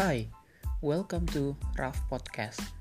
Hi, welcome to Raf Podcast.